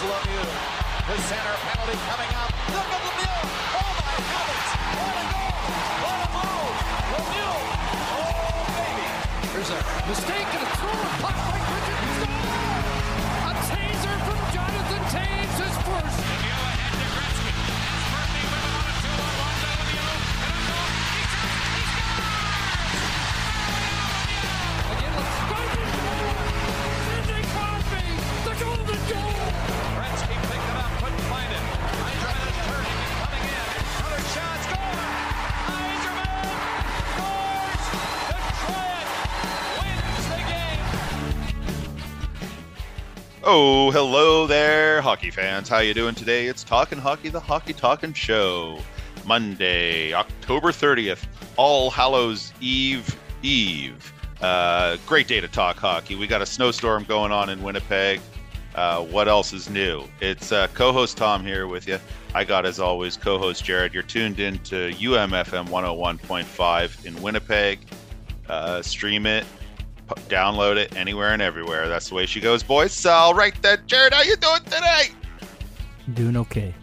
Lemieux. The center penalty coming up. Look at Lemieux. Oh my heavens. What a goal. What a move. Lemieux. Oh baby. There's a mistake and a throw. Puck by Richard. Score! A taser from Jonathan Toews, his first. Oh, hello there, hockey fans. How you doing today? It's Talking Hockey, the Hockey Talking Show. Monday, October 30th, All Hallows Eve Eve. Uh, great day to talk hockey. We got a snowstorm going on in Winnipeg. Uh, what else is new? It's uh, co-host Tom here with you. I got, as always, co-host Jared. You're tuned in to UMFM 101.5 in Winnipeg. Uh, stream it, download it anywhere and everywhere. That's the way she goes, boys. So, all right then, Jared, how you doing today? Doing okay.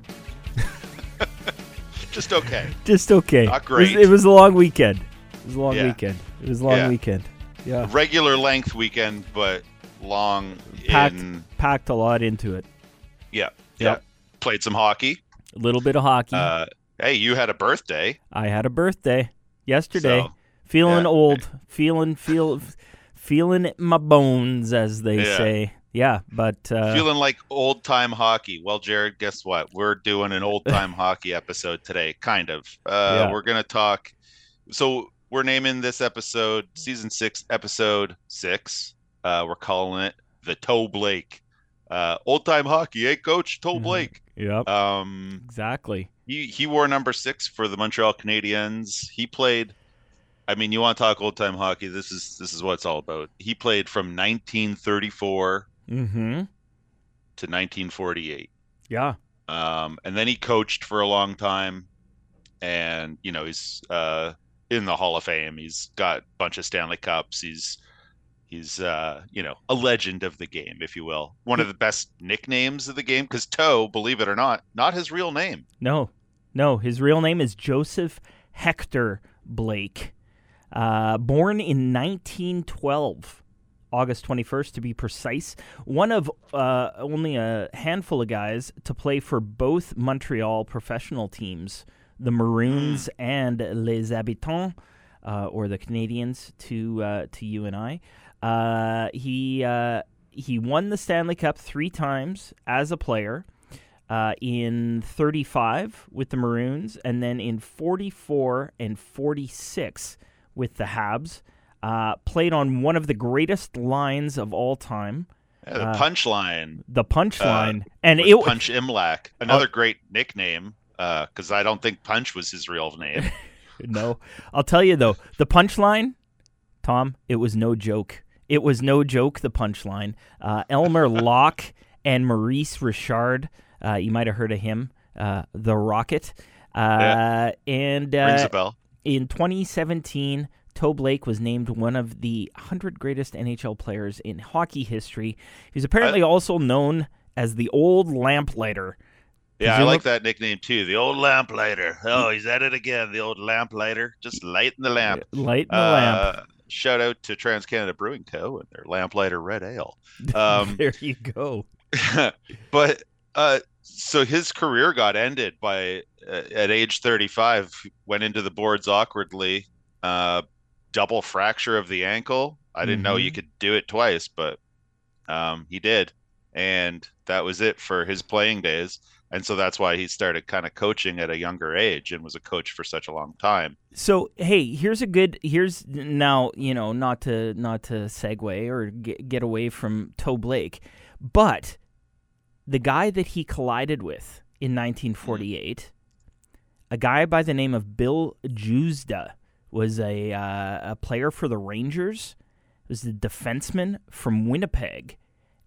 Just okay. Just okay. Not It great. was, it was a long weekend. It was a long Yeah. weekend. It was a long Yeah. weekend. Yeah. Regular length weekend, but long Packed, in. packed a lot into it. Yeah, yeah. Yep. Played some hockey. A little bit of hockey. Uh, hey, you had a birthday. I had a birthday yesterday. So, feeling yeah. old. Feeling feel feeling it in my bones, as they Yeah. say. Yeah, but uh, Feeling like old time hockey. Well, Jared, guess what? We're doing an old time hockey episode today, kind of. Uh, Yeah. We're going to talk. So, we're naming this episode season six, episode six. Uh, we're calling it the Toe Blake. Uh, old time hockey, hey, coach, Toe Mhm. Blake. yep, Um, exactly. he, he wore number six for the Montreal Canadiens. He played. I mean, you want to talk old time hockey? This is this is what it's all about. He played from 1934 Mm-hmm. to 1948. Yeah. um, and then he coached for a long time and you know he's uh, in the hall of fame he's got a bunch of stanley cups he's he's uh, you know a legend of the game if you will one of the best nicknames of the game because toe believe it or not not his real name No, no. His real name is Joseph Hector Blake. Uh, born in 1912, August 21st to be precise. One of uh, only a handful of guys to play for both Montreal professional teams, the Maroons and Les Habitants, uh, or the Canadians to uh, to you and I. Uh, he uh, he won the Stanley Cup three times as a player uh, in 35 with the Maroons, and then in 44 and 46 with the Habs. Uh, played on one of the greatest lines of all time, Yeah, the Uh, punchline the punchline, Uh, and was it punch imlach another great nickname because i don't think punch was his real name no, I'll tell you though, the punchline, Tom, it was no joke. It was no joke. The punchline. Uh, Elmer Lach and Maurice Richard. Uh, you might have heard of him, uh, the Rocket. Uh, Yeah. And rings uh, a bell in 2017, Toe Blake was named one of the 100 greatest NHL players in hockey history. He's apparently also known as the Old Lamplighter. Yeah, I Presume- like that nickname too. The old lamplighter. Oh, he's at it again. The old lamplighter, just lighting the lamp. Light in the lamp. Uh, shout out to Trans Canada Brewing Co. and their lamplighter red ale. Um, there you go. but uh, so his career got ended by uh, at age 35. Went into the boards awkwardly. Uh, double fracture of the ankle. I didn't know you Mhm. could do it twice, but um, he did, and that was it for his playing days. And so that's why he started kind of coaching at a younger age and was a coach for such a long time. So hey, here's a good. Here's now you know not to not to segue or get, get away from Toe Blake, but the guy that he collided with in 1948, a guy by the name of Bill Juzda, was a uh, a player for the Rangers. Was a defenseman from Winnipeg,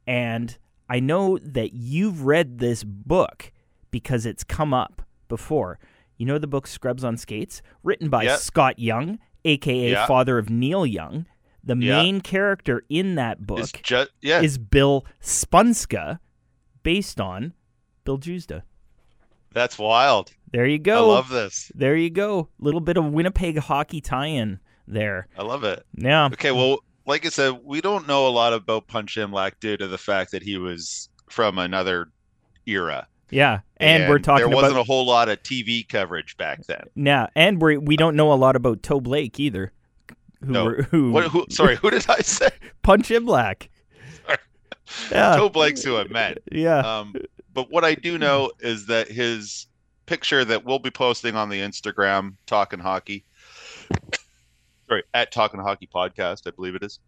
and I know that you've read this book because it's come up before. You know the book Scrubs on Skates, written by Yeah. Scott Young, aka Yeah. father of Neil Young. The Yeah. main character in that book It's just yeah, is Bill Spunska, based on Bill Juzda. That's wild. There you go. I love this. There you go. Little bit of Winnipeg hockey tie-in there. I love it. Yeah. Okay, well, like I said, we don't know a lot about Punch Imlach due to the fact that he was from another era. Yeah. And, we're talking there wasn't about a whole lot of TV coverage back then. Yeah, and we we don't know a lot about Toe Blake either. Who No. were- who, What, who, sorry, who did I say? Punch him black. Yeah. Joe Blake's who I met. Yeah. Um, but what I do know is that his picture that we'll be posting on the Instagram, Talking Hockey, sorry, at Talking Hockey Podcast, I believe it is.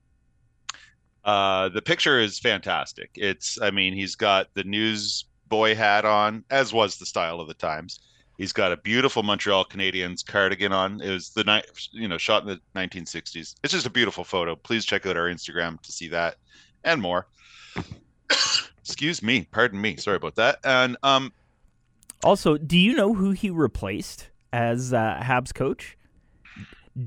Uh, the picture is fantastic. It's, I mean, he's got the newsboy hat on, as was the style of the times. He's got a beautiful Montreal Canadiens cardigan on. It was the night, you know, shot in the 1960s. It's just a beautiful photo. Please check out our Instagram to see that and more. Excuse me, pardon me. Sorry about that. And um, Also, do you know who he replaced as uh, Habs coach?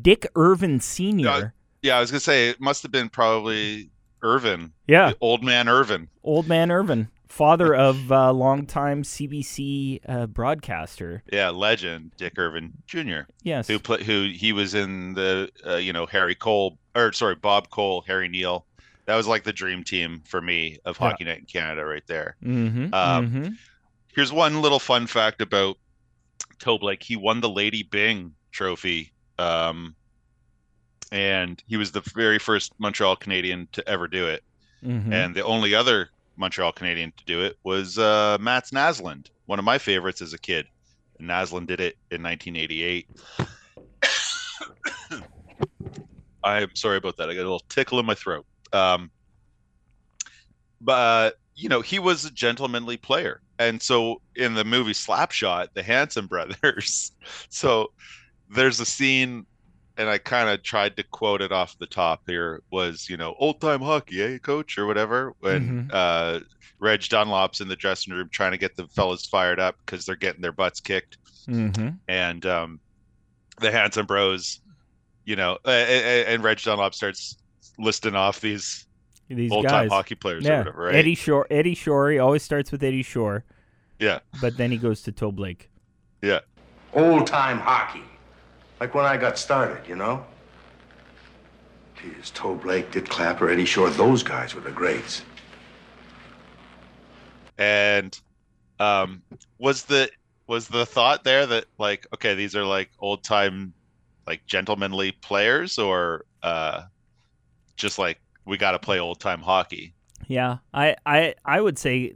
Dick Irvin Senior. yeah, I was gonna say it must have been probably Irvin, yeah, old man Irvin. old man Irvin, father of uh, longtime CBC uh, broadcaster. Yeah, legend Dick Irvin Jr. Yes. Who play, who he was in the uh, you know Harry Cole or sorry Bob Cole, Harry Neale. That was like the dream team for me of Yeah. Hockey Night in Canada right there. Mm-hmm. Um, mm-hmm. Here's one little fun fact about Toe Blake. He won the Lady Byng Trophy, um, and he was the very first Montreal Canadian to ever do it. Mm-hmm. And the only other Montreal Canadian to do it was uh, Mats Naslund, one of my favorites as a kid. And Naslund did it in 1988. I'm sorry about that. I got a little tickle in my throat. Um, but you know, he was a gentlemanly player, and so in the movie Slapshot, the Hanson brothers. So there's a scene, and I kind of tried to quote it off the top here. Was you know, old time hockey, eh, coach, or whatever. When uh, Reg Dunlop's in the dressing room trying to get the fellas fired up because they're getting their butts kicked Mm-hmm. and um, the Hanson Bros, you know, uh, and, and Reg Dunlop starts listing off these These old time hockey players or whatever, right? Eddie Shore. Eddie Shore. He always starts with Eddie Shore, Yeah, but then he goes to Toe Blake. yeah, Old time hockey. Like when I got started, you know? Geez, Toe Blake, Dit Clapper, Eddie Shore, those guys were the greats. and um, was the was the thought there that like okay, these are like old time like gentlemanly players, or uh, just like we got to play old time hockey? Yeah, I, I, I would say,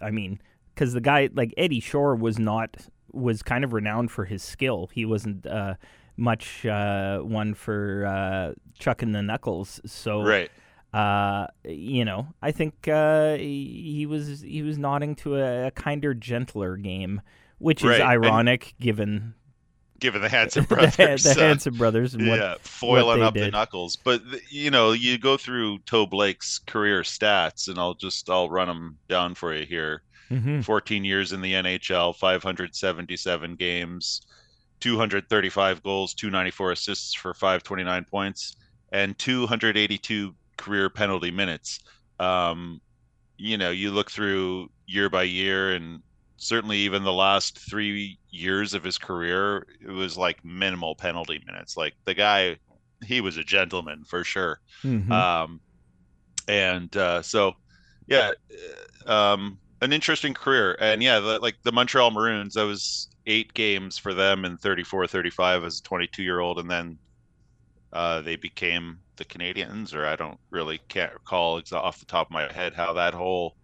I mean, because the guy like Eddie Shore was not was kind of renowned for his skill. He wasn't uh, much uh, one for uh, chucking the knuckles. So, Right. uh, you know, I think uh, he was he was nodding to a, a kinder, gentler game, which Right, is and- ironic given Given the Hanson the, brothers, the uh, Hanson brothers and what yeah, foiling up the knuckles. But you know, you go through Toe Blake's career stats, and I'll just I'll run them down for you here. Mhm. 14 years in the NHL, 577 games, 235 goals, 294 assists for 529 points, and 282 career penalty minutes. Um, you know, you look through year by year, and certainly even the last three years of his career, it was like minimal penalty minutes. Like the guy, he was a gentleman for sure. Mhm. Um, and uh, so, yeah, uh, um, an interesting career. And yeah, the, like the Montreal Maroons, that was eight games for them in 34 35 as a 22 year old. And then uh, they became the Canadians, or I don't really can't recall off the top of my head how that whole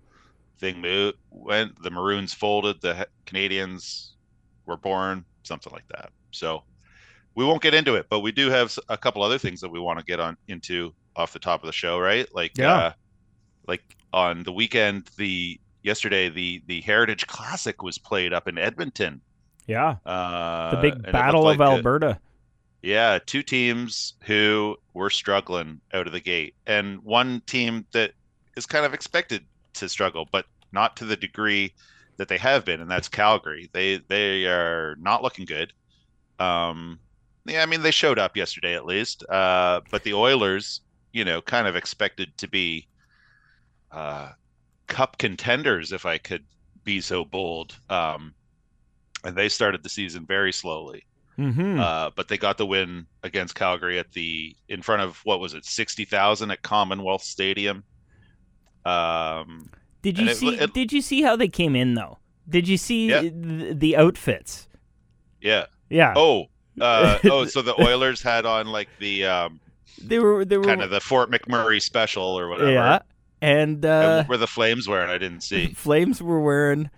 thing mo- went. The Maroons folded, the Canadians were born, something like that. So we won't get into it, but we do have a couple other things that we want to get on into off the top of the show, right? Like, Yeah. uh, like on the weekend, the yesterday, the the Heritage Classic was played up in Edmonton. yeah, Uh, the big battle looked of like a- Alberta. yeah, two teams who were struggling out of the gate, and one team that is kind of expected to struggle, but not to the degree that they have been, and that's Calgary. They they are not looking good. Um, yeah, I mean they showed up yesterday at least, uh, but the Oilers, you know, kind of expected to be, uh, cup contenders, if I could be so bold. Um, and they started the season very slowly. Mm-hmm. Uh, but they got the win against Calgary at the in front of what was it, sixty thousand at Commonwealth Stadium. Um, did you it- see? it- did you see how they came in though? Did you see Yeah. the, the outfits? yeah. Yeah. Oh, uh, oh. So the Oilers had on like the um, they were they were kind of the Fort McMurray special or whatever. yeah, and And uh, what were the Flames wearing? I didn't see. Flames were wearing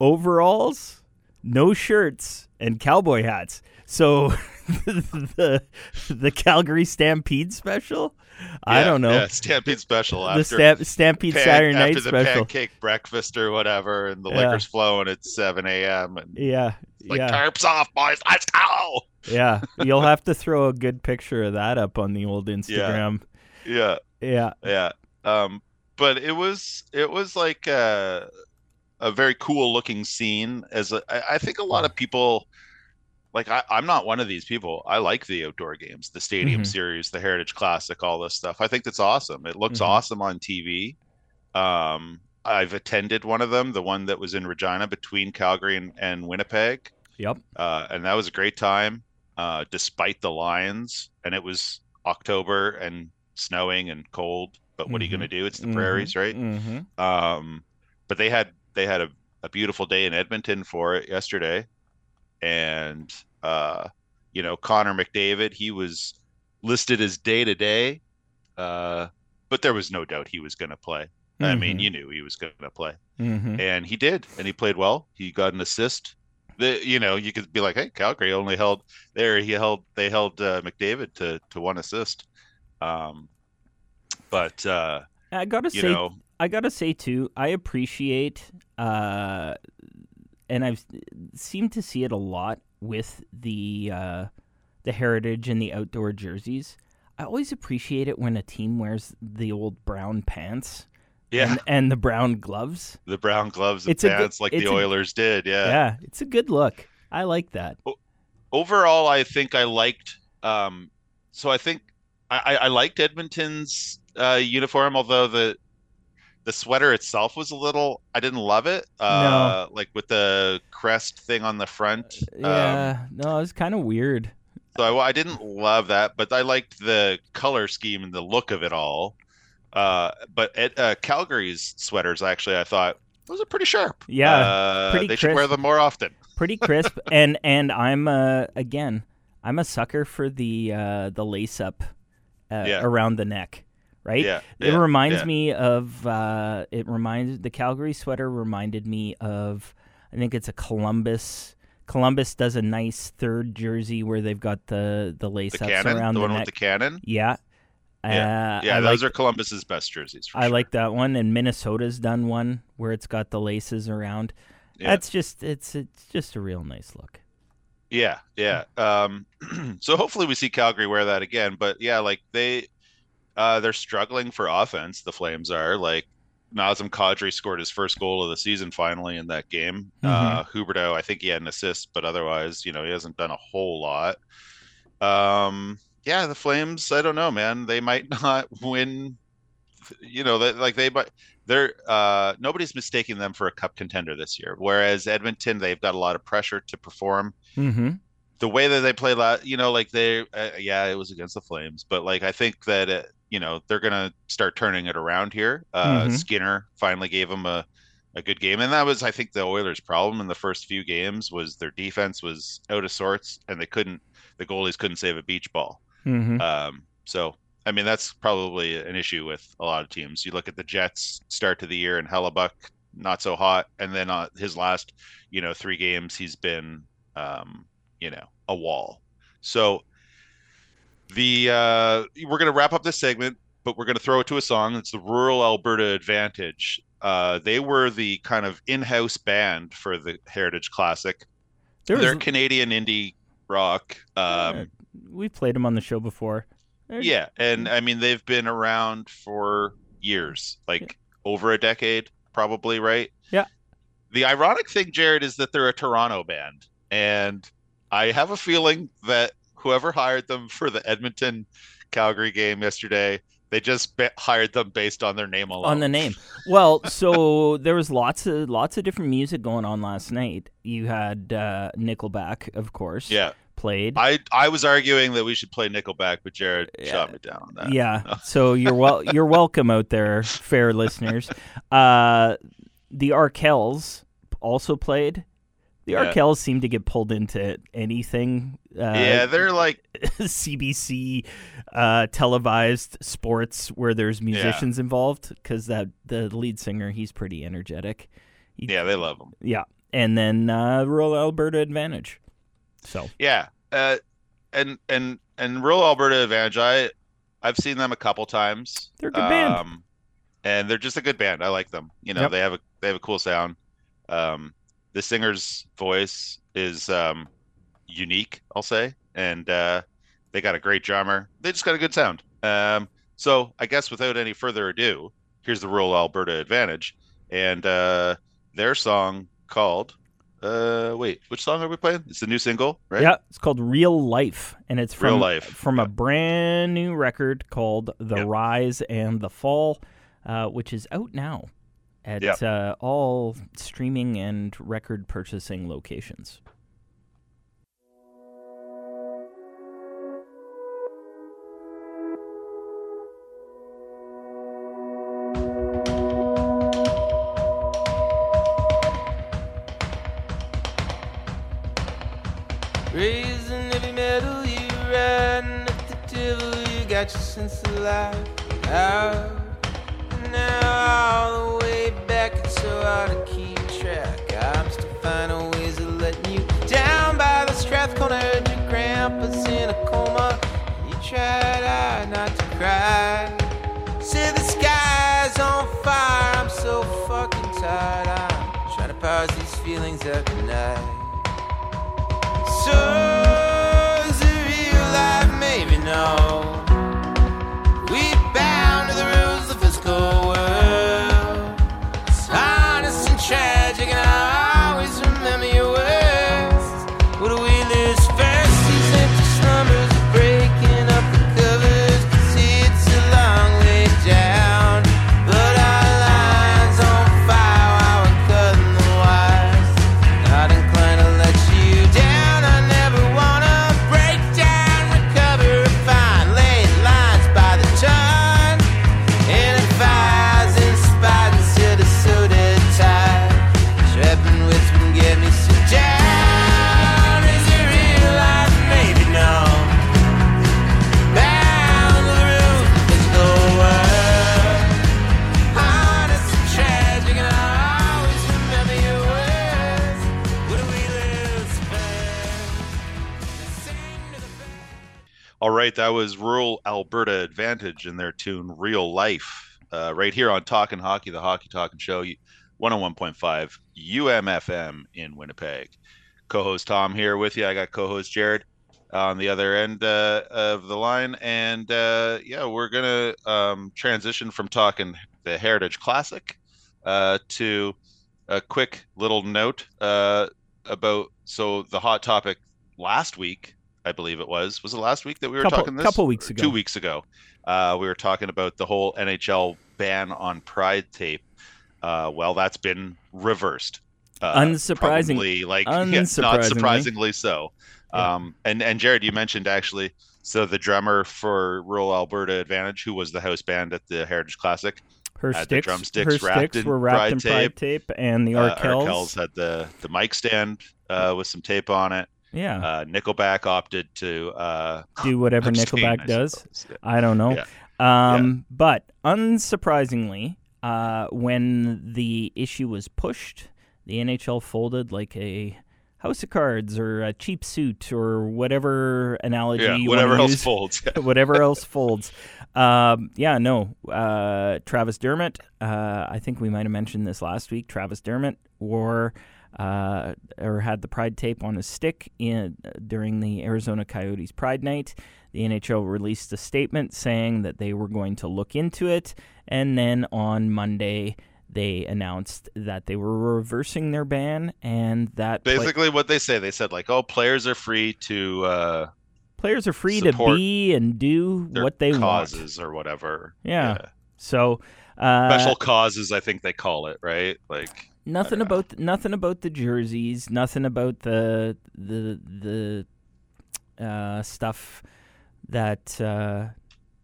overalls, no shirts, and cowboy hats. So the the Calgary Stampede special. I don't know. Yeah, Stampede special the after Stamp, Stampede pan- Saturday after Night the special. pancake breakfast or whatever, and the Yeah. liquor's flowing at seven a.m. and Yeah, like yeah, tarps off, boys, let's go. yeah. You'll have to throw a good picture of that up on the old Instagram. Yeah, Yeah, yeah. Um, but it was it was like a, a very cool looking scene. As a, I, I think a lot of people. Like I, I'm not one of these people. I like the outdoor games, the Stadium Mhm. Series, the Heritage Classic, all this stuff. I think that's awesome. It looks Mhm. awesome on TV. Um, I've attended one of them, the one that was in Regina between Calgary and, and Winnipeg, yep. uh, and that was a great time, uh, despite the Lions. And it was October and snowing and cold. But what are you Mhm. going to do? It's the prairies, right? Mm-hmm. Um, but they had they had a, a beautiful day in Edmonton for it yesterday, and uh, you know Connor McDavid, he was listed as day to day, uh, but there was no doubt he was going to play. I mean, Mhm. you knew he was going to play, Mm-hmm. and he did, and he played well. He got an assist. The you know you could be like, hey, Calgary only held there. He held they held uh, McDavid to to one assist. Um, but uh, I gotta you say, know, I gotta say too, I appreciate, uh, and I've seemed to see it a lot with the uh, the heritage and the outdoor jerseys. I always appreciate it when a team wears the old brown pants yeah, and, and the brown gloves. the brown gloves and It's a good- pants like the a- Oilers did. Yeah. Yeah. it's a good look. I like that. Overall, I think I liked. Um, so I think I, I I liked Edmonton's uh, uniform, although the the sweater itself was a little. I didn't love it. Uh, Like with the crest thing on the front. Um, Yeah, no, it's kind of weird. so I, I didn't love that, but I liked the color scheme and the look of it all. Uh, but at uh, Calgary's sweaters, actually, I thought those are pretty sharp. Yeah, uh, pretty they should wear them more often. pretty crisp and and i'm uh again i'm a sucker for the uh the lace up uh, Yeah. around the neck right Yeah, it yeah, reminds yeah. me of uh it reminds the calgary sweater reminded me of i think it's a columbus columbus does a nice third jersey where they've got the the lace The ups cannon, around the the one neck with the cannon. yeah Yeah, uh, yeah, I those are Columbus's best jerseys. For I sure. like that one, and Minnesota's done one where it's got the laces around. That's just it's it's just a real nice look. Yeah, yeah. Um, so hopefully we see Calgary wear that again. But yeah, like they, uh, they're struggling for offense. The Flames are like Nazem Kadri scored his first goal of the season finally in that game. Uh, Huberdeau, I think he had an assist, but otherwise, you know, he hasn't done a whole lot. Um, yeah, the Flames. I don't know, man. They might not win. You know, they, like they might. They're uh, nobody's mistaking them for a cup contender this year. Whereas Edmonton, they've got a lot of pressure to perform Mm-hmm. the way that they played last, you know, like they, uh, yeah, it was against the Flames, but like I think that uh, you know they're gonna start turning it around here. Uh, Mhm. Skinner finally gave them a a good game, and that was I think the Oilers' problem in the first few games was their defense was out of sorts, and they couldn't, the goalies couldn't save a beach ball. Mm-hmm. Um, so I mean that's probably an issue with a lot of teams. You look at the Jets start to the year and Hellebuyck not so hot, and then uh, his last you know three games he's been um, you know a wall. So the uh, we're gonna wrap up this segment, but we're gonna throw it to a song. It's the Rural Alberta Advantage. Uh, they were the kind of in-house band for the Heritage Classic. There They're Canadian indie rock. Um, we've played them on the show before. They're- yeah, and I mean they've been around for years, like over a decade, probably, right? Yeah. The ironic thing, Jared, is that they're a Toronto band, and I have a feeling that whoever hired them for the Edmonton Calgary game yesterday, They just ba- hired them based on their name alone. on the name. Well, so there was lots of lots of different music going on last night. You had uh, Nickelback, of course. Yeah. Played. I I was arguing that we should play Nickelback, but Jared shot me down on that. yeah. So you're well. You're welcome out there, fair listeners. Uh, the Arkells also played. The Yeah. Arkells seem to get pulled into anything. Uh, yeah, they're like CBC uh, televised sports where there's musicians involved because that the lead singer he's pretty energetic. He- yeah, they love them. yeah, and then uh, Rural Alberta Advantage. So Yeah, uh, and and and Rural Alberta Advantage. I I've seen them a couple times. They're a good band. Um, and they're just a good band. I like them. You know, Yep. they have a they have a cool sound. Um, the singer's voice is um, unique, I'll say, and uh, they got a great drummer. They just got a good sound. Um, so I guess without any further ado, here's the Rural Alberta Advantage and uh, their song called. Uh, wait, which song are we playing? It's the new single, right? yeah, it's called Real Life, and it's from Real Life, from a brand new record called The Yep. Rise and the Fall, uh, which is out now at Yep. uh, all streaming and record purchasing locations. Raising heavy metal, you riding up the devil, you got your sense of life out. Now all the way back, it's so hard to keep track. I'm still finding ways of letting you down by the Strathcona. Your grandpa's in a coma. You tried hard not to cry. Say the sky's on fire. I'm so fucking tired. I'm trying to pause these feelings every night. So is it real life? Maybe no. Right, that was Rural Alberta Advantage in their tune "Real Life," uh, right here on Talking Hockey, the Hockey Talking Show, 101.5 UMFM in Winnipeg. Co-host Tom here with you. I got co-host Jared on the other end uh, of the line, and uh, yeah, we're gonna um, transition from talking the Heritage Classic uh, to a quick little note uh, about so the hot topic last week I believe it was. Was it last week that we were Couple- talking this? couple weeks ago. Two weeks ago. Uh, we were talking about the whole NHL ban on Pride tape. Uh, well, that's been reversed. Uh, Unsurprising- probably, like yeah, not surprisingly so. Yeah. Um, and and Jared, you mentioned actually. So the drummer for Rural Alberta Advantage, who was the house band at the Heritage Classic, Her Had the sticks, drumsticks her wrapped sticks in were wrapped pride in pride tape, and the uh, Arkells. Arkells had the the mic stand uh, with some tape on it. Yeah, Uh, Nickelback opted to uh, do whatever Nickelback does. Yeah. I don't know. Yeah. Um, But unsurprisingly, uh, when the issue was pushed, the NHL folded like a house of cards or a cheap suit or whatever analogy Yeah, you whatever else use. folds. whatever else folds. Um, yeah, no. Uh, Travis Dermott. Uh, I think we might have mentioned this last week. Travis Dermott wore uh, or had the Pride tape on his stick in during the Arizona Coyotes Pride Night. The NHL released a statement saying that they were going to look into it, and then on Monday they announced that they were reversing their ban and that play- Basically, what they say, they said like, "Oh, players are free to uh, Players are free to be and do what they want. causes or whatever. Yeah. So uh, Special causes, I think they call it, right? Like, nothing about nothing about the jerseys, nothing about the the the uh, stuff that uh,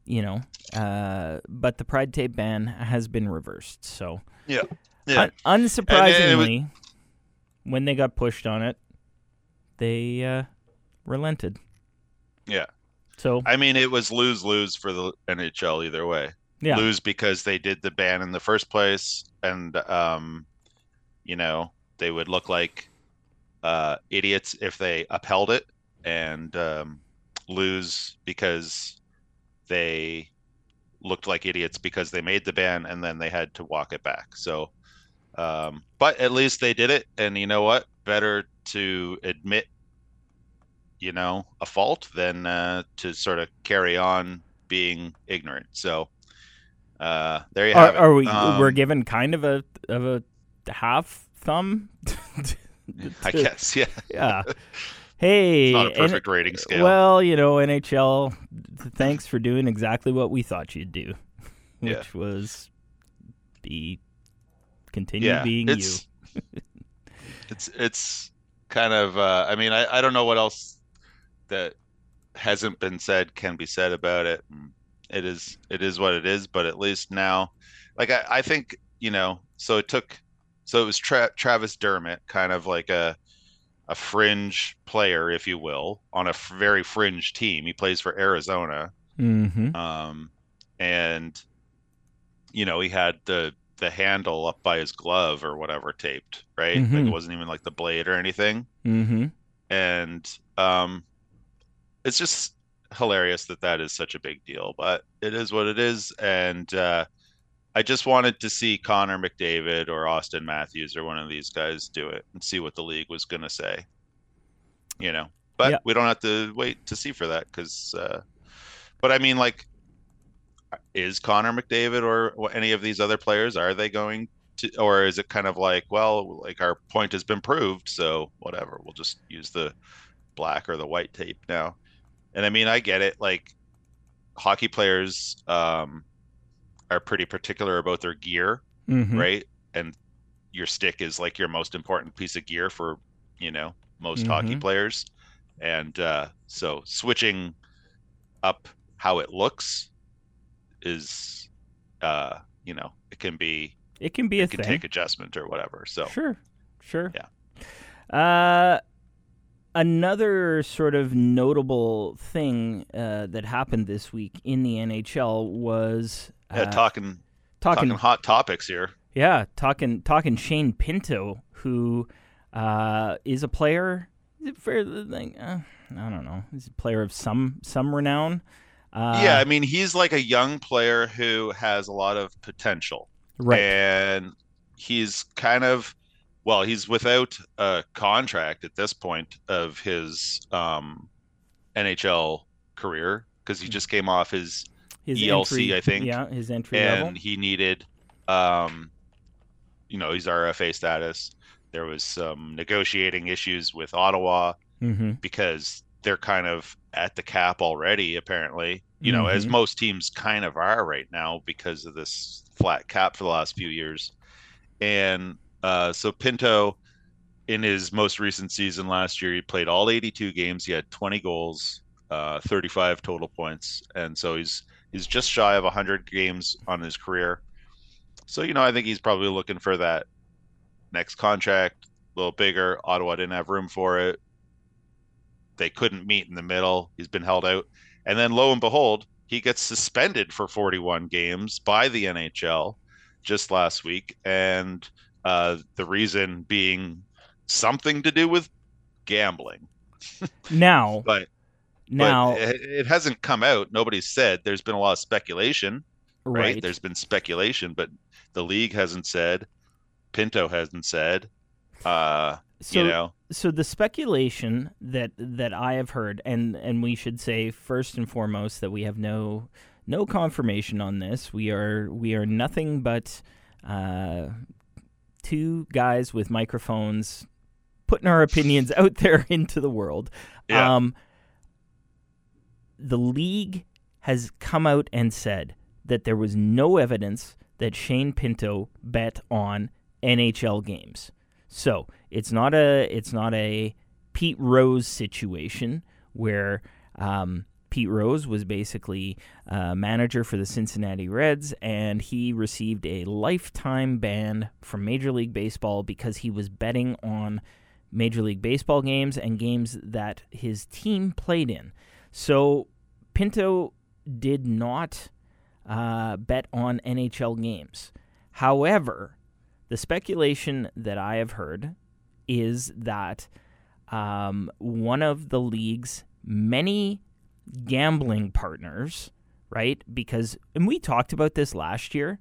you know. Uh, but the Pride tape ban has been reversed. So yeah, yeah. un- it was- unsurprisingly, when they got pushed on it, they uh, relented. yeah. So I mean, it was lose lose for the NHL either way. yeah, Lose because they did the ban in the first place, and um, you know they would look like uh, idiots if they upheld it, and um, lose because they looked like idiots because they made the ban and then they had to walk it back. So, um, but at least they did it, and you know what? Better to admit, you know, a fault than uh, to sort of carry on being ignorant. So, uh, there you are, have it. are we Um, we're given kind of a of a half thumb? I guess, yeah. yeah. Hey, It's not a perfect rating scale. Well, you know, NHL, thanks for doing exactly what we thought you'd do, which Yeah. was be continue yeah, being it's, it's it's kind of. Uh, I mean, I, I don't know what else that hasn't been said can be said about it. It is it is what it is. But at least now, like I, I think you know. So it took. So it was Tra- Travis Dermott, kind of like a a fringe player, if you will, on a f- very fringe team. He plays for Arizona. Mm-hmm. um, and you know he had the the handle up by his glove or whatever taped right like Mhm. it wasn't even like the blade or anything Mm-hmm. and um it's just hilarious that that is such a big deal but it is what it is and uh I just wanted to see Connor McDavid or Austin Matthews or one of these guys do it and see what the league was going to say. You know, but Yeah. we don't have to wait to see for that because, uh, but I mean, like, is Connor McDavid or any of these other players, are they going to, or is it kind of like, well, like our point has been proved, so whatever, we'll just use the black or the white tape now. And I mean, I get it. Like, hockey players, um, are pretty particular about their gear, Mm-hmm. right? And your stick is like your most important piece of gear for, you know, most hockey Mhm. players. And uh, so switching up how it looks is, uh, you know, it can be, It can be a it can thing. take adjustment or whatever. So, Sure, sure. Yeah. Uh, another sort of notable thing uh, that happened this week in the NHL was yeah, uh, talking, talking, talking hot topics here. yeah, talking, talking Shane Pinto, who uh, is a player. Is it fair? Like, uh, I don't know. He's a player of some some renown. Uh, yeah, I mean, he's like a young player who has a lot of potential. right. and he's kind of well he's without a contract at this point of his um nhl career because he just came off his his ELC, entry, I think, Yeah, his entry and level. he needed um you know he's rfa status there was some negotiating issues with ottawa Mm-hmm. because they're kind of at the cap already apparently you know as Mhm. most teams kind of are right now because of this flat cap for the last few years and uh, so pinto in his most recent season last year he played all 82 games he had 20 goals uh, 35 total points and so he's he's just shy of 100 games on his career so you know i think he's probably looking for that next contract a little bigger ottawa didn't have room for it they couldn't meet in the middle. He's been held out. And then lo and behold, he gets suspended for 41 games by the NHL just last week. And uh, the reason being something to do with gambling. Now, But, now, it, it hasn't come out. Nobody's said. There's been a lot of speculation, right? right. There's been speculation, but the league hasn't said. Pinto hasn't said. Uh, so, you know, so the speculation that that I have heard, and and we should say first and foremost that we have no no confirmation on this. We are we are nothing but uh, two guys with microphones putting our opinions out there into the world. Yeah. Um, the league has come out and said that there was no evidence that Shane Pinto bet on NHL games. So it's not a it's not a Pete Rose situation where um, Pete Rose was basically uh, manager for the Cincinnati Reds, and he received a lifetime ban from Major League Baseball because he was betting on Major League Baseball games and games that his team played in. So Pinto did not uh, bet on NHL games. However, the speculation that I have heard is that um, one of the league's many gambling partners, right? Because, and we talked about this last year,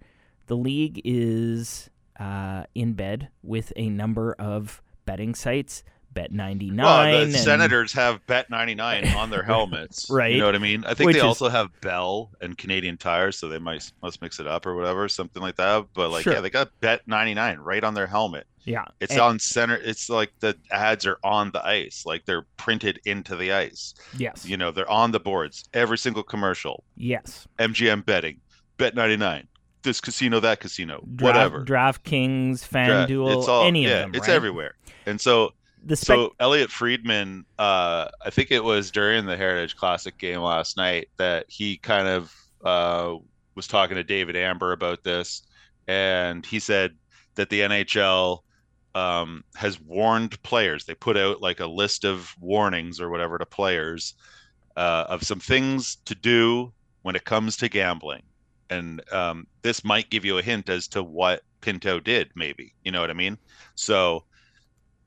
the league is uh, in bed with a number of betting sites. Bet ninety nine. Well, the and- Senators have Bet 99 on their helmets. Right. You know what I mean? I think Which they is- also have Bell and Canadian Tire, so they might must mix it up or whatever, something like that. But like, Sure. yeah, they got Bet 99 right on their helmet. Yeah, It's and- on center. It's like the ads are on the ice, like they're printed into the ice. yes, You know, they're on the boards. Every single commercial. yes. MGM betting, Bet 99, this casino, that casino, Dra- whatever. DraftKings, Dra- FanDuel, it's all, any yeah, of them. It's right? everywhere. And so The spec- so Elliotte Friedman, uh, I think it was during the Heritage Classic game last night that he kind of uh, was talking to David Amber about this, and he said that the NHL um, has warned players. They put out like a list of warnings or whatever to players uh, of some things to do when it comes to gambling, and um, this might give you a hint as to what Pinto did. Maybe you know what I mean. So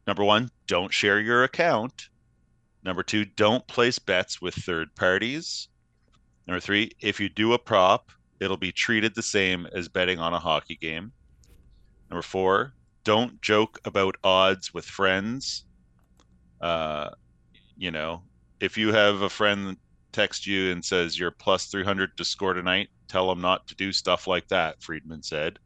Number one, don't share your account. Number two, don't place bets with third parties. Number three, if you do a prop, it'll be treated the same as betting on a hockey game. Number four, don't joke about odds with friends. Uh, you know, if you have a friend text you and says you're plus 300 to score tonight, tell them not to do stuff like that, Friedman said.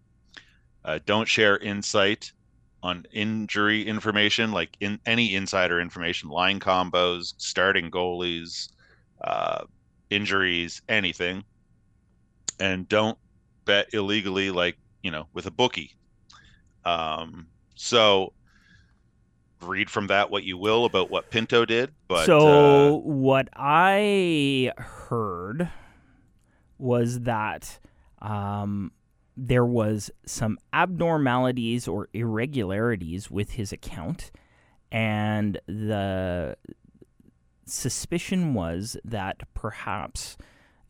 Uh, don't share insight on injury information, like in any insider information, line combos, starting goalies, uh, injuries, anything. And don't bet illegally, like, you know, with a bookie. Um, so read from that what you will about what Pinto did. But so uh, what I heard was that um, there was some abnormalities or irregularities with his account, and the suspicion was that perhaps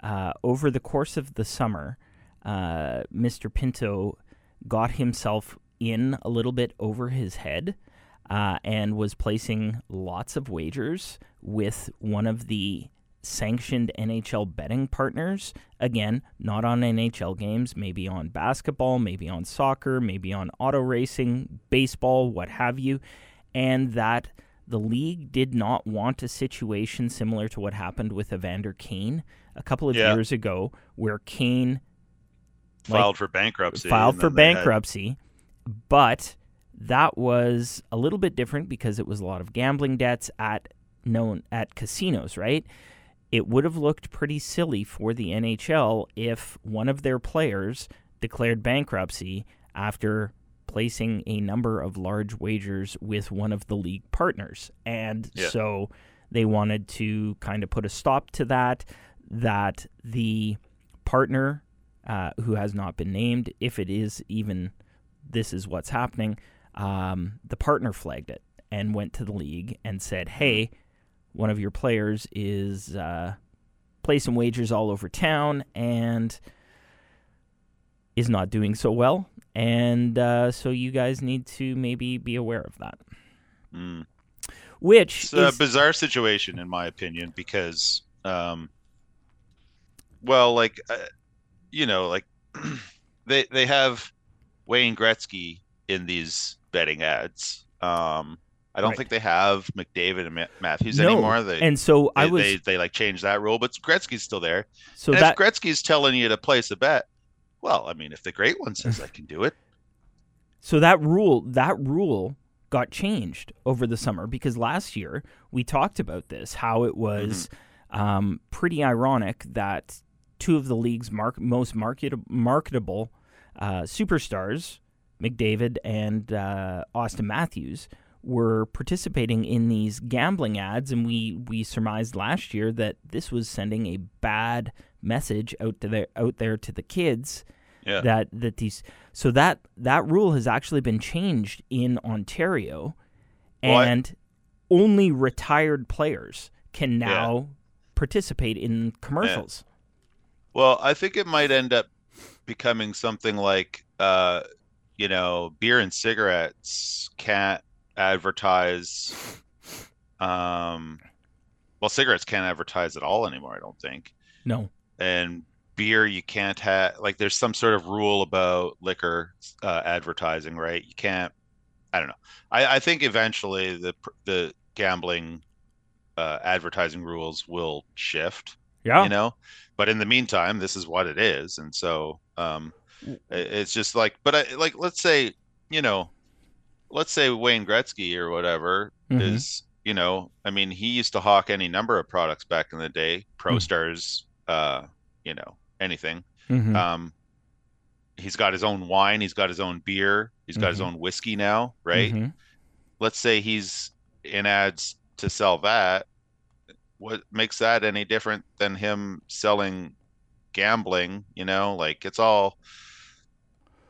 uh, over the course of the summer, uh, Mr. Pinto got himself in a little bit over his head uh, and was placing lots of wagers with one of the sanctioned NHL betting partners. Again, not on NHL games, maybe on basketball, maybe on soccer, maybe on auto racing, baseball, what have you. And that the league did not want a situation similar to what happened with Evander Kane a couple of Yeah. years ago, where Kane like, filed for bankruptcy. filed for they had- bankruptcy, but that was a little bit different because it was a lot of gambling debts at known at casinos, right? It would have looked pretty silly for the NHL if one of their players declared bankruptcy after placing a number of large wagers with one of the league partners. And Yeah. so they wanted to kind of put a stop to that, that the partner uh, who has not been named, if it is even this is what's happening, um, the partner flagged it and went to the league and said, hey, one of your players is uh, placing wagers all over town and is not doing so well. And uh, so you guys need to maybe be aware of that. Mm. Which It's a bizarre situation, in my opinion, because, um, well, like, uh, you know, like they they have Wayne Gretzky in these betting ads. Um, I don't Right. think they have McDavid and Matthews no. anymore. They, and so they, I was they they like changed that rule, but Gretzky's still there. so and that if Gretzky's telling you to place a bet, well, I mean, if the great one says I can do it, So that rule that rule got changed over the summer because last year we talked about this how it was Um, pretty ironic that two of the league's mark- most market- marketable uh, superstars, McDavid and uh, Austin Matthews, were participating in these gambling ads, and we we surmised last year that this was sending a bad message out to the, out there to the kids Yeah. that that these so that that rule has actually been changed in Ontario, Well, I- and only retired players can now participate in commercials. Well, I think it might end up becoming something like, uh, you know, beer and cigarettes can't advertise. Um, well, cigarettes can't advertise at all anymore. I don't think. No, And beer, you can't have like. There's some sort of rule about liquor uh, advertising, right? You can't. I don't know. I, I think eventually the the gambling uh, advertising rules will shift yeah, you know but in the meantime this is what it is and so um i- it's just like but I, like let's say you know let's say wayne gretzky or whatever Mhm. is you know i mean he used to hawk any number of products back in the day pro Mm. stars uh you know anything Mhm. um he's got his own wine he's got his own beer he's got his Mhm. own whiskey now right Mhm. let's say he's in ads to sell that what makes that any different than him selling gambling you know like it's all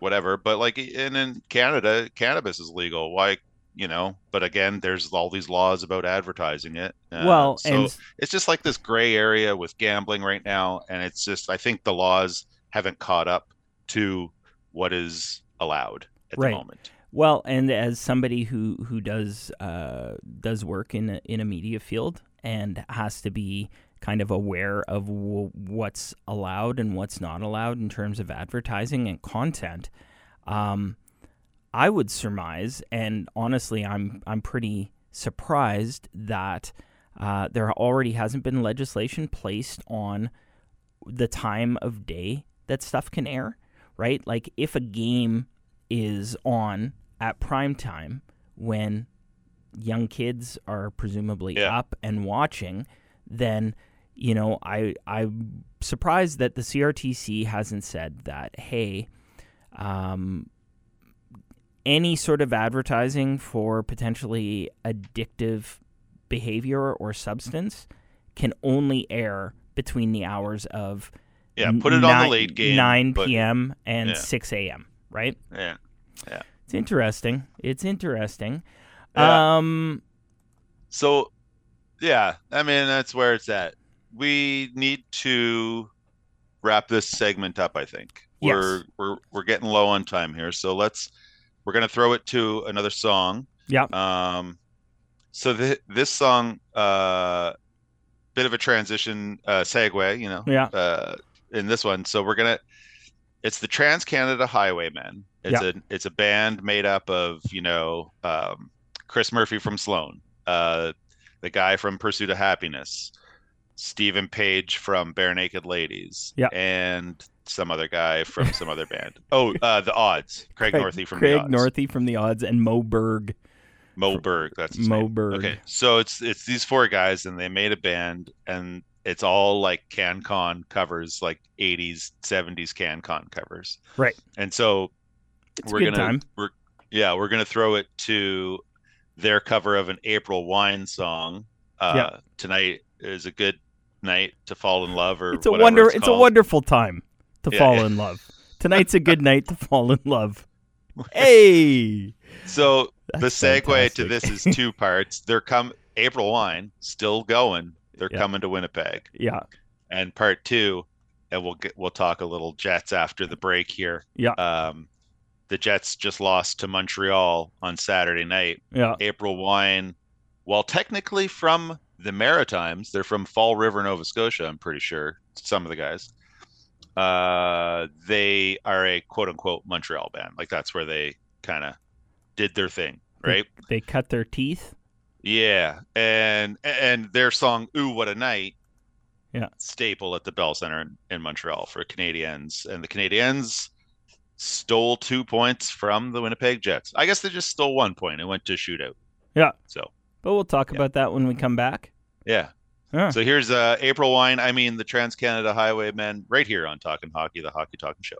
whatever but like and in canada cannabis is legal why you know but again there's all these laws about advertising it Uh, well, so and it's just like this gray area with gambling right now and it's just i think the laws haven't caught up to what is allowed at Right. the moment Well, and as somebody who who does uh, does work in a, in a media field and has to be kind of aware of w- what's allowed and what's not allowed in terms of advertising and content, um, I would surmise, and honestly, I'm I'm pretty surprised that uh, there already hasn't been legislation placed on the time of day that stuff can air. Right, like if a game is on at prime time when young kids are presumably Yeah. up and watching, then you know I I'm surprised that the CRTC hasn't said that. Hey, um, any sort of advertising for potentially addictive behavior or substance can only air between the hours of yeah put it on the nine- late game 9 but- p.m. and yeah. 6 a.m. Right? yeah It's interesting. It's interesting. Yeah. Um, So, yeah, I mean that's where it's at. We need to wrap this segment up. I think Yes. we're we're we're getting low on time here, so let's we're gonna throw it to another song. yeah. Um, so th- this song, uh, bit of a transition uh, segue, you know, Yeah. uh, in this one. So we're gonna, it's the Trans Canada Highwaymen. It's Yeah. a it's a band made up of you know um, Chris Murphy from Sloan, uh, the guy from Pursuit of Happiness, Stephen Page from Barenaked Ladies, Yeah. and some other guy from some other band. Oh, uh, the Odds, Craig, Northey from Craig the Odds. Northey from the Odds and Moe Berg. Moe Berg, that's his Moe name. Berg. Okay, so it's it's these four guys, and they made a band, and it's all like CanCon covers, like '80s, '70s CanCon covers. Right. And so It's we're gonna, time. we're yeah, we're gonna throw it to their cover of an April Wine song. Uh, Yeah. Tonight is a good night to fall in love, or It's a wonder. It's, It's, a wonderful time to Yeah, fall yeah. in love. Tonight's a good night to fall in love. Hey, So the That's segue to this is two parts. They're come April Wine still going. They're Yeah. coming to Winnipeg. yeah, and part two, and we'll get we'll talk a little Jets after the break here. Yeah. Um, the Jets just lost to Montreal on Saturday night. yeah. April Wine, while technically from the Maritimes, they're from Fall River, Nova Scotia. I'm pretty sure some of the guys. Uh, they are a quote unquote Montreal band. Like that's where they kind of did their thing, right? They cut their teeth. Yeah, and and their song "Ooh What a Night," Yeah. staple at the Bell Center in, in Montreal for Canadiens, and the Canadiens stole two points from the Winnipeg Jets. I guess they just stole one point and went to shootout. Yeah. So But we'll talk Yeah. about that when we come back. yeah. So here's uh, April Wine. I mean the Trans Canada Highwaymen, right here on Talking Hockey, the Hockey Talking Show.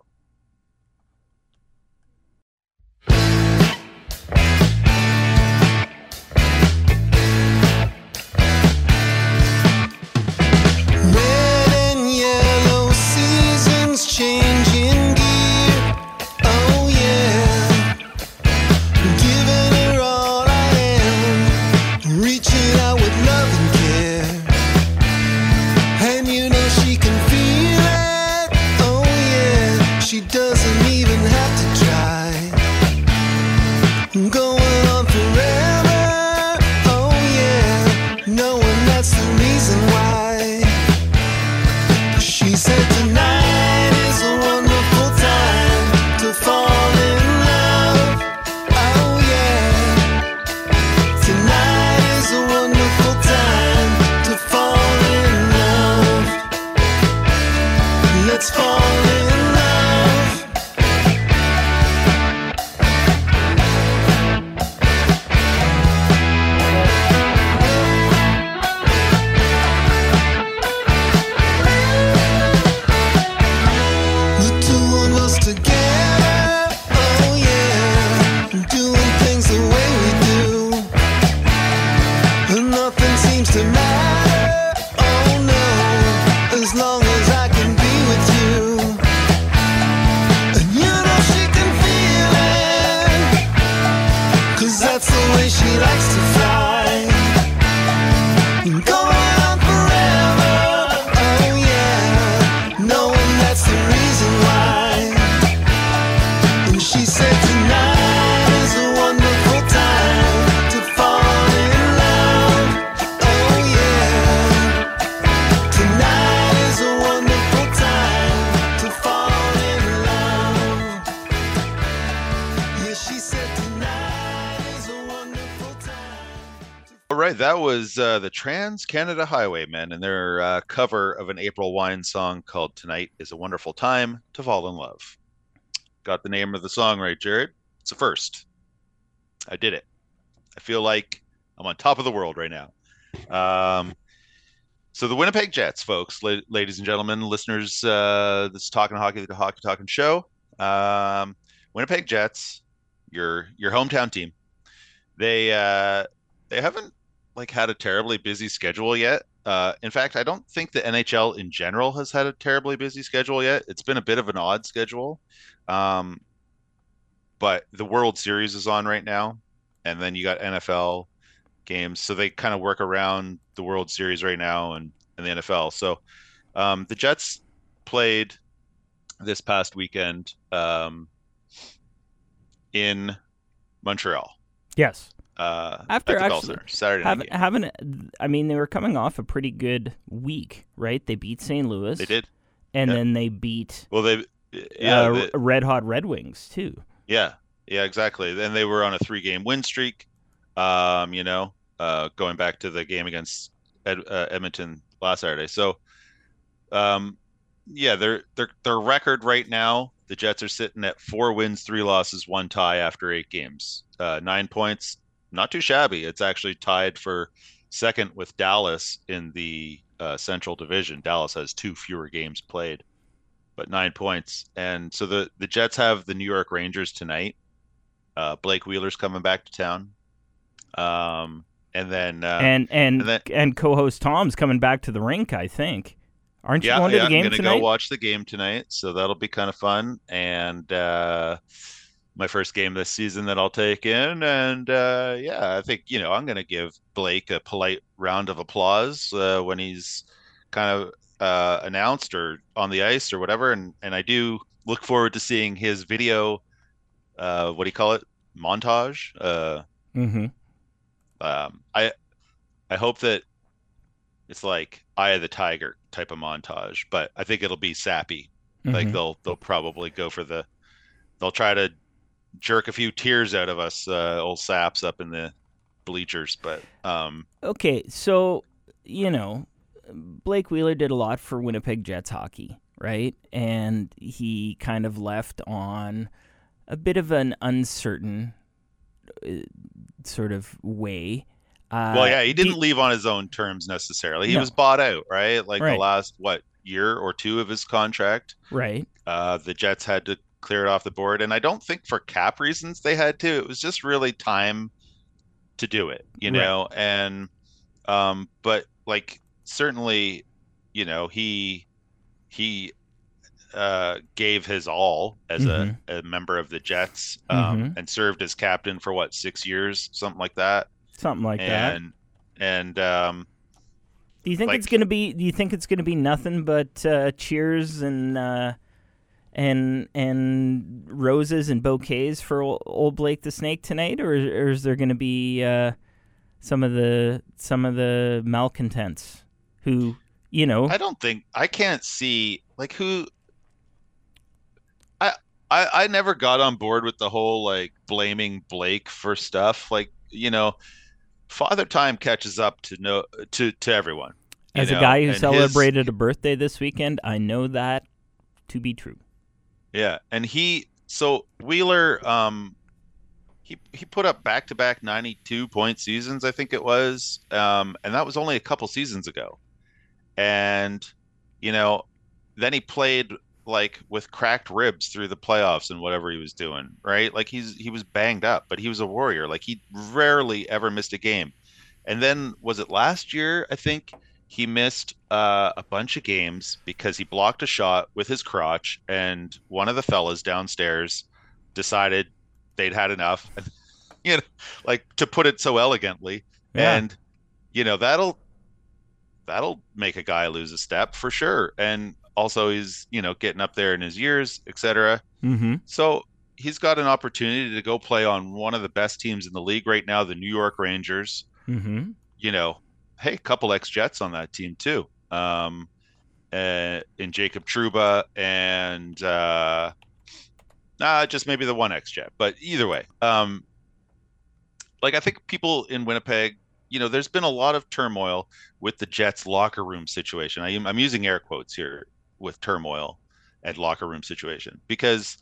All right, that was uh, the Trans Canada Highwaymen and their uh, cover of an April Wine song called "Tonight Is a Wonderful Time to Fall in Love." Got the name of the song right, Jared? It's a first. I did it. I feel like I'm on top of the world right now. Um, so the Winnipeg Jets, folks, la- ladies and gentlemen, listeners, uh, this is Talking Hockey, the Hockey Talking Show. Um, Winnipeg Jets, your your hometown team. They uh, they haven't like had a terribly busy schedule yet. Uh, in fact, I don't think the NHL in general has had a terribly busy schedule yet. It's been a bit of an odd schedule. Um, but the World Series is on right now, and then you got NFL games, so they kind of work around the World Series right now and, and the NFL. So um, the Jets played this past weekend um, in Montreal. Yes. Uh, After at actually Saturday Haven't, haven't I mean they were coming off a pretty good week, right? They beat St. Louis. They did. and yeah. then they beat Well, they yeah uh, they- Red Hot Red Wings too. yeah yeah exactly. Then they were on a three game win streak. Um, you know, uh, going back to the game against Ed, uh, Edmonton last Saturday. So, um, yeah, their their their record right now, the Jets are sitting at four wins, three losses, one tie after eight games. Uh, nine points, not too shabby. It's actually tied for second with Dallas in the uh, Central Division. Dallas has two fewer games played, but nine points. And so the the Jets have the New York Rangers tonight. Uh, Blake Wheeler's coming back to town. Um, and then uh, and and and then- and co-host Tom's coming back to the rink. I think. Aren't you yeah, going to yeah, the game I'm gonna tonight? go watch the game tonight, so that'll be kind of fun. And uh, my first game this season that I'll take in, and uh, yeah, I think you know I'm gonna give Blake a polite round of applause uh, when he's kind of uh, announced or on the ice or whatever. And and I do look forward to seeing his video. Uh, what do you call it? Montage. Uh, mm-hmm. um, I I hope that it's like Eye of the Tiger type of montage, but I think it'll be sappy. Like Mhm. they'll they'll probably go for the they'll try to jerk a few tears out of us uh, old saps up in the bleachers, but um Okay, so you know, Blake Wheeler did a lot for Winnipeg Jets hockey, right? And he kind of left on a bit of an uncertain uh, sort of way. Uh, well, yeah, he didn't leave on his own terms necessarily. He No. was bought out, right? Like Right. the last what year or two of his contract. right. Uh, the Jets had to clear it off the board, and I don't think for cap reasons they had to. It was just really time to do it, you Right. know. And um, but like certainly, you know, he he uh, gave his all as a, a member of the Jets um, Mhm. and served as captain for what six years, something like that. Something like that. and and um, Do you think like- it's gonna be? Do you think it's gonna be nothing but uh, cheers and uh, and and roses and bouquets for old Blake the Snake tonight, or, or is there gonna be uh, some of the some of the malcontents who you know? I don't think I can't see like who. I I I never got on board with the whole like blaming Blake for stuff. Like you know, Father Time catches up to no to to everyone. As a guy who and his- celebrated a birthday this weekend, I know that to be true. Yeah, and he so Wheeler um he he put up back to back 92 point seasons I think it was um and that was only a couple seasons ago. And you know, then he played like with cracked ribs through the playoffs and whatever he was doing, right? Like he's he was banged up, but he was a warrior. Like he rarely ever missed a game. And then was it last year? I think he missed uh, a bunch of games because he blocked a shot with his crotch, and one of the fellas downstairs decided they'd had enough. you know, like to put it so elegantly, Yeah. and you know that'll that'll make a guy lose a step for sure. And also, he's you know getting up there in his years, etc. Mm-hmm. So he's got an opportunity to go play on one of the best teams in the league right now, the New York Rangers Mm-hmm. you know, hey, couple ex Jets on that team too. Um, uh, in Jacob Trouba and uh, nah, just maybe the one ex Jet, but either way, um, like I think people in Winnipeg, you know, there's been a lot of turmoil with the Jets locker room situation. I I'm using air quotes here with turmoil and locker room situation because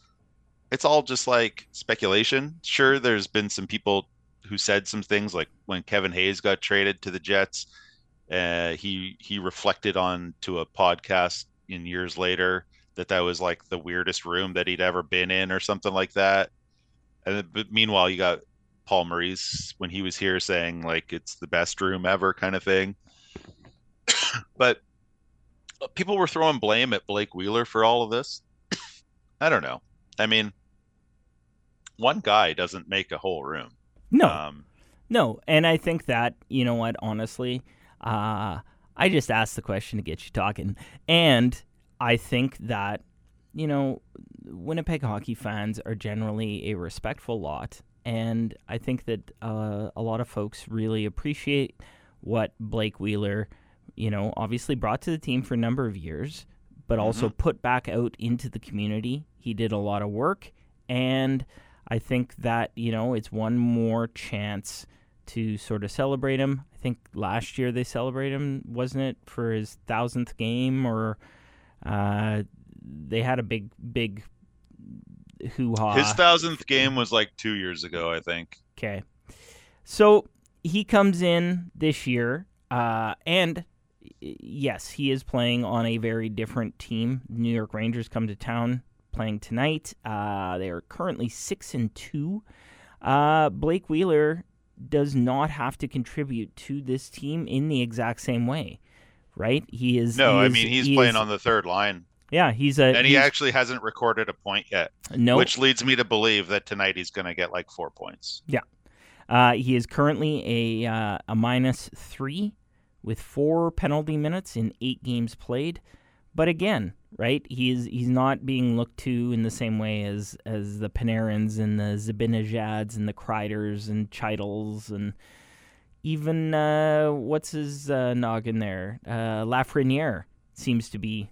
it's all just like speculation. Sure, there's been some people who said some things like when Kevin Hayes got traded to the Jets, uh, he he reflected on to a podcast in years later that that was like the weirdest room that he'd ever been in or something like that. And but meanwhile, you got Paul Maurice when he was here saying like it's the best room ever kind of thing. but people were throwing blame at Blake Wheeler for all of this. I don't know. I mean, one guy doesn't make a whole room. No, Um, No, and I think that you know what, honestly, uh, I just asked the question to get you talking, and I think that you know Winnipeg hockey fans are generally a respectful lot, and I think that uh, a lot of folks really appreciate what Blake Wheeler, you know, obviously brought to the team for a number of years, but also put back out into the community. He did a lot of work, and I think that you know it's one more chance to sort of celebrate him. I think last year they celebrated him, wasn't it, for his thousandth game, or uh, they had a big, big hoo ha. his thousandth game was like two years ago, I think. Okay. So he comes in this year, uh, and yes, he is playing on a very different team. New York Rangers come to town playing tonight. Uh, they are currently six and two. Uh, Blake Wheeler does not have to contribute to this team in the exact same way, right? He is. No, he I mean he's he playing is- on the third line, Yeah, he's a. and he actually hasn't recorded a point yet, no. which leads me to believe that tonight he's going to get like four points. Yeah, uh, he is currently a uh, a minus three with four penalty minutes in eight games played. But again, right? He's he's not being looked to in the same way as as the Panarins and the Zibanejads and the Kreiders and Chytils and even uh, what's his uh, noggin there? Uh, Lafreniere seems to be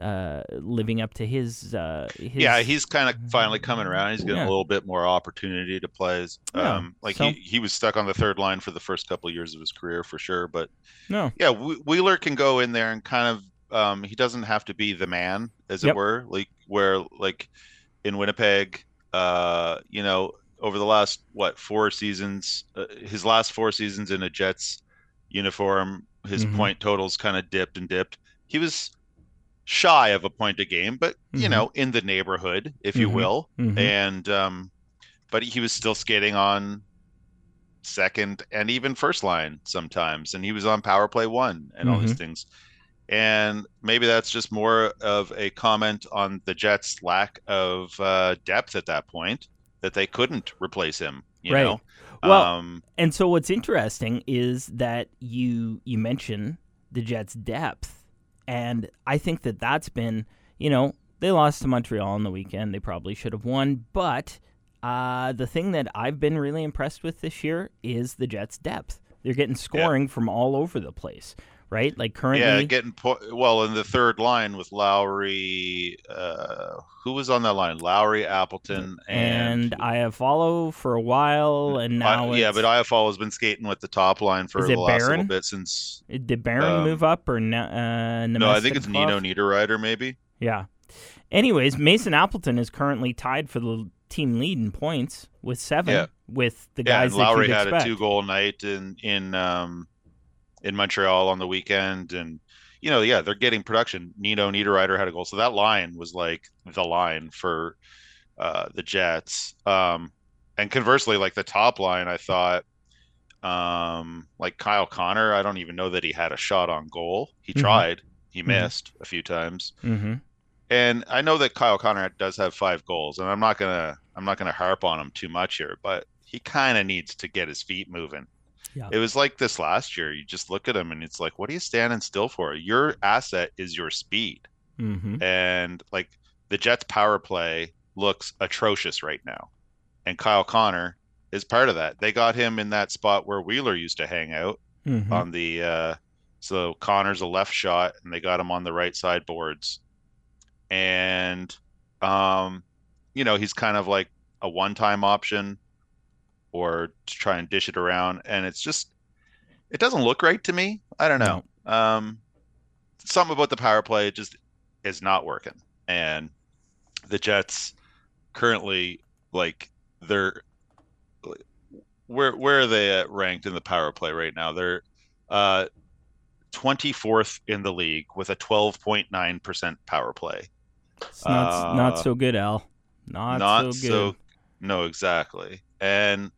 uh, living up to his, uh, his Yeah, he's kind of finally coming around. He's getting Yeah. a little bit more opportunity to play. Yeah, Um, like so- he, he was stuck on the third line for the first couple of years of his career for sure. But no yeah, Wheeler can go in there and kind of um, he doesn't have to be the man, as Yep. it were. Like where like in Winnipeg, uh, you know, over the last what four seasons, uh, his last four seasons in a Jets uniform, his Mhm. point totals kind of dipped and dipped. He was shy of a point a game, but you Mhm. know, in the neighborhood, if you Mhm. will. Mhm. And um, but he was still skating on second and even first line sometimes, and he was on power play one and all these Mhm. things. And maybe that's just more of a comment on the Jets' lack of uh, depth at that point that they couldn't replace him. You Right. know, Well, um, And so what's interesting is that you you mention the Jets' depth, and I think that that's been you know they lost to Montreal on the weekend. They probably should have won, but uh, the thing that I've been really impressed with this year is the Jets' depth. They're getting scoring from all over the place, right? Like currently, yeah, getting po- well in the third line with Lowry. Uh, who was on that line? Lowry, Appleton, and and, I have follow for a while, and I- now yeah, it's- but IFL has been skating with the top line for the last little Barron? bit since. did Barron um, move up or na- uh, No, I think it's? Nino Niederreiter, maybe. Yeah. Anyways, Mason Appleton is currently tied for the team lead in points with seven, Yeah. with the Yeah, guys and that Lowry had expect. a two-goal night in in um, in Montreal on the weekend, and you know, yeah, they're getting production. Nino Niederreiter had a goal, so that line was like the line for uh, the Jets. Um, and conversely, like the top line, I thought, um, like Kyle Connor, I don't even know that he had a shot on goal. He Mhm. tried, he Mhm. missed a few times. Mm-hmm. and I know that Kyle Connor does have five goals, and I'm not gonna I'm not gonna harp on him too much here, but he kind of needs to get his feet moving. Yeah. It was like this last year. You just look at him, and it's like, what are you standing still for? Your asset is your speed, Mm-hmm. and like the Jets' power play looks atrocious right now, and Kyle Connor is part of that. They got him in that spot where Wheeler used to hang out Mm-hmm. on the uh so Connor's a left shot and they got him on the right side boards. And um you know, he's kind of like a one-time option or to try and dish it around and it's just it doesn't look right to me. I don't know. Um something about the power play just is not working. And the Jets currently like they're where where are they at ranked in the power play right now? They're uh 24th in the league with a 12.9% power play. It's not, Uh, not so good, Al. Not, so good. no exactly. And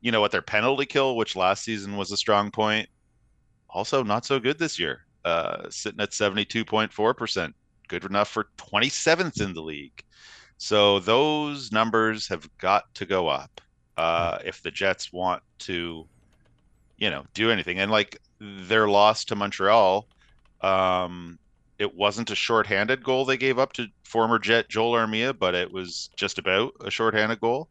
you know what their penalty kill which last season was a strong point also not so good this year. Uh sitting at 72.4%, good enough for 27th in the league. So those numbers have got to go up uh, if the Jets want to, you know, do anything. And like their loss to Montreal, um, it wasn't a shorthanded goal they gave up to former Jet Joel Armia, but it was just about a shorthanded goal.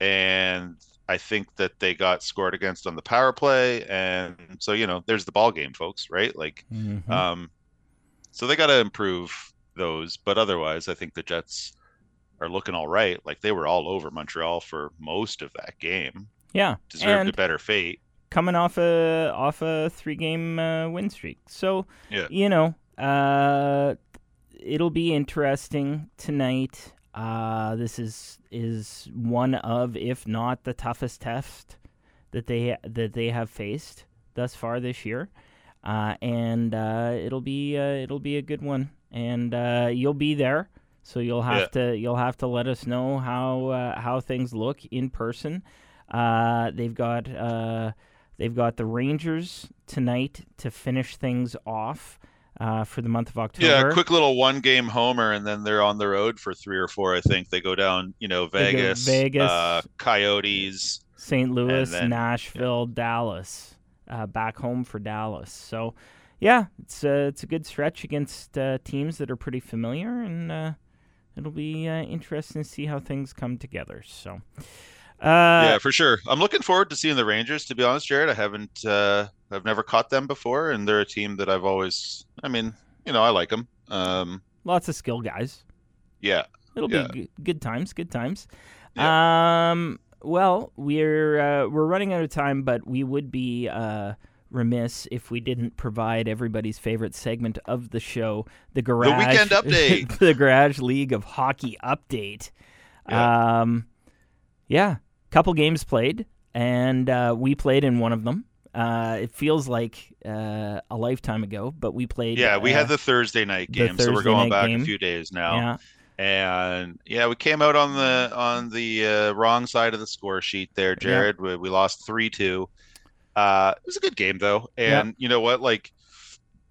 And I think that they got scored against on the power play, and so you know, there's the ball game, folks, right? Like, Mhm. um, so they got to improve those, but otherwise, I think the Jets are looking all right. Like they were all over Montreal for most of that game. yeah, Deserved and a better fate. coming off a off a three game uh, win streak. So Yeah. you know, uh, it'll be interesting tonight. Uh, this is is one of, if not the toughest test that they that they have faced thus far this year, uh, and uh, it'll be uh, it'll be a good one. And uh, you'll be there, so you'll have to you'll have to let us know how uh, how things look in person. Uh, they've got uh, they've got the Rangers tonight to finish things off uh, for the month of October. Yeah, quick little one game homer, and then they're on the road for three or four. I think they go down, you know, Vegas, Vegas. uh, Coyotes. St. Louis, then- Nashville, Dallas, uh, back home for Dallas. So, yeah, it's a it's a good stretch against uh, teams that are pretty familiar, and uh, it'll be uh, interesting to see how things come together. So, uh, yeah, for sure. I'm looking forward to seeing the Rangers. To be honest, Jared, I haven't, uh, I've never caught them before, and they're a team that I've always, I mean, you know, I like them. Um, lots of skill guys. yeah, It'll Yeah. be g- good times, good times. Um, well, we're uh, we're running out of time, but we would be uh, remiss if we didn't provide everybody's favorite segment of the show, the garage Weekend Update. the Garage League of Hockey update. Yeah. Um, yeah, couple games played, and uh, we played in one of them. Uh, it feels like uh, a lifetime ago, but we played. Yeah, we uh, had the Thursday night game, so we're going back game. a few days now. Yeah, And yeah, we came out on the on the uh, wrong side of the score sheet there, Jared. We, we lost three two. Uh, it was a good game though, Yeah. and you know what? Like,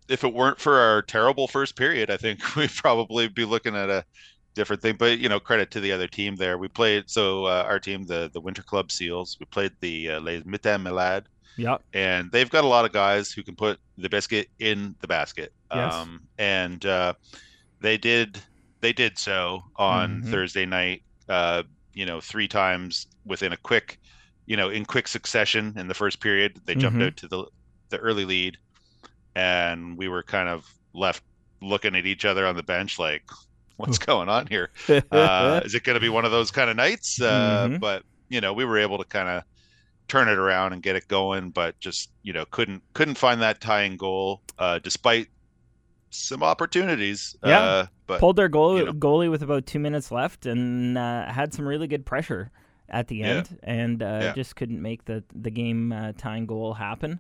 if it weren't for our terrible first period, I think we'd probably be looking at a different thing. But you know, credit to the other team there. We played so uh, our team, the the Winter Club Seals. We played the uh, Les Mitaines Malades yep, and they've got a lot of guys who can put the biscuit in the basket. Yes. Um, and uh, they did they did so on Mhm. Thursday night. Uh, you know, three times within a quick, you know, in quick succession in the first period. They jumped Mhm. out to the the early lead, and we were kind of left looking at each other on the bench like, what's going on here? uh, is it going to be one of those kind of nights? Uh, Mhm. But you know, we were able to kind of turn it around and get it going, but just you know, couldn't couldn't find that tying goal uh, despite some opportunities. Yeah. Uh, but pulled their goal, you know. goalie with about two minutes left and uh, had some really good pressure at the Yeah. end and uh, Yeah. just couldn't make the, the game uh, tying goal happen.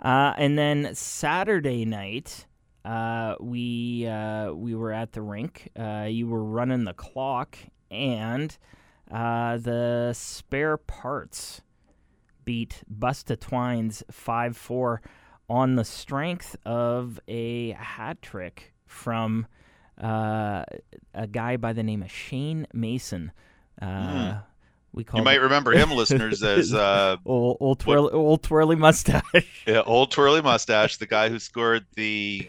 Uh, and then Saturday night, uh, we uh, we were at the rink. Uh, you were running the clock, and uh, the spare parts beat Busta Twines 5 4 on the strength of a hat trick from uh, a guy by the name of Shane Mason. Uh, We call you might remember him, listeners, as uh, old old, twirl, old twirly mustache. yeah, old twirly mustache, the guy who scored the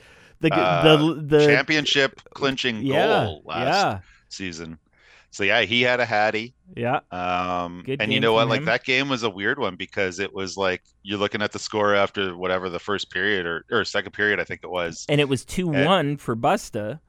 the, uh, the the championship clinching yeah goal last yeah season. So yeah, he had a hattie. yeah Um, Good and you know what? from Like that game was a weird one because it was like you're looking at the score after whatever the first period or, or second period, I think it was. and it was two one for Busta,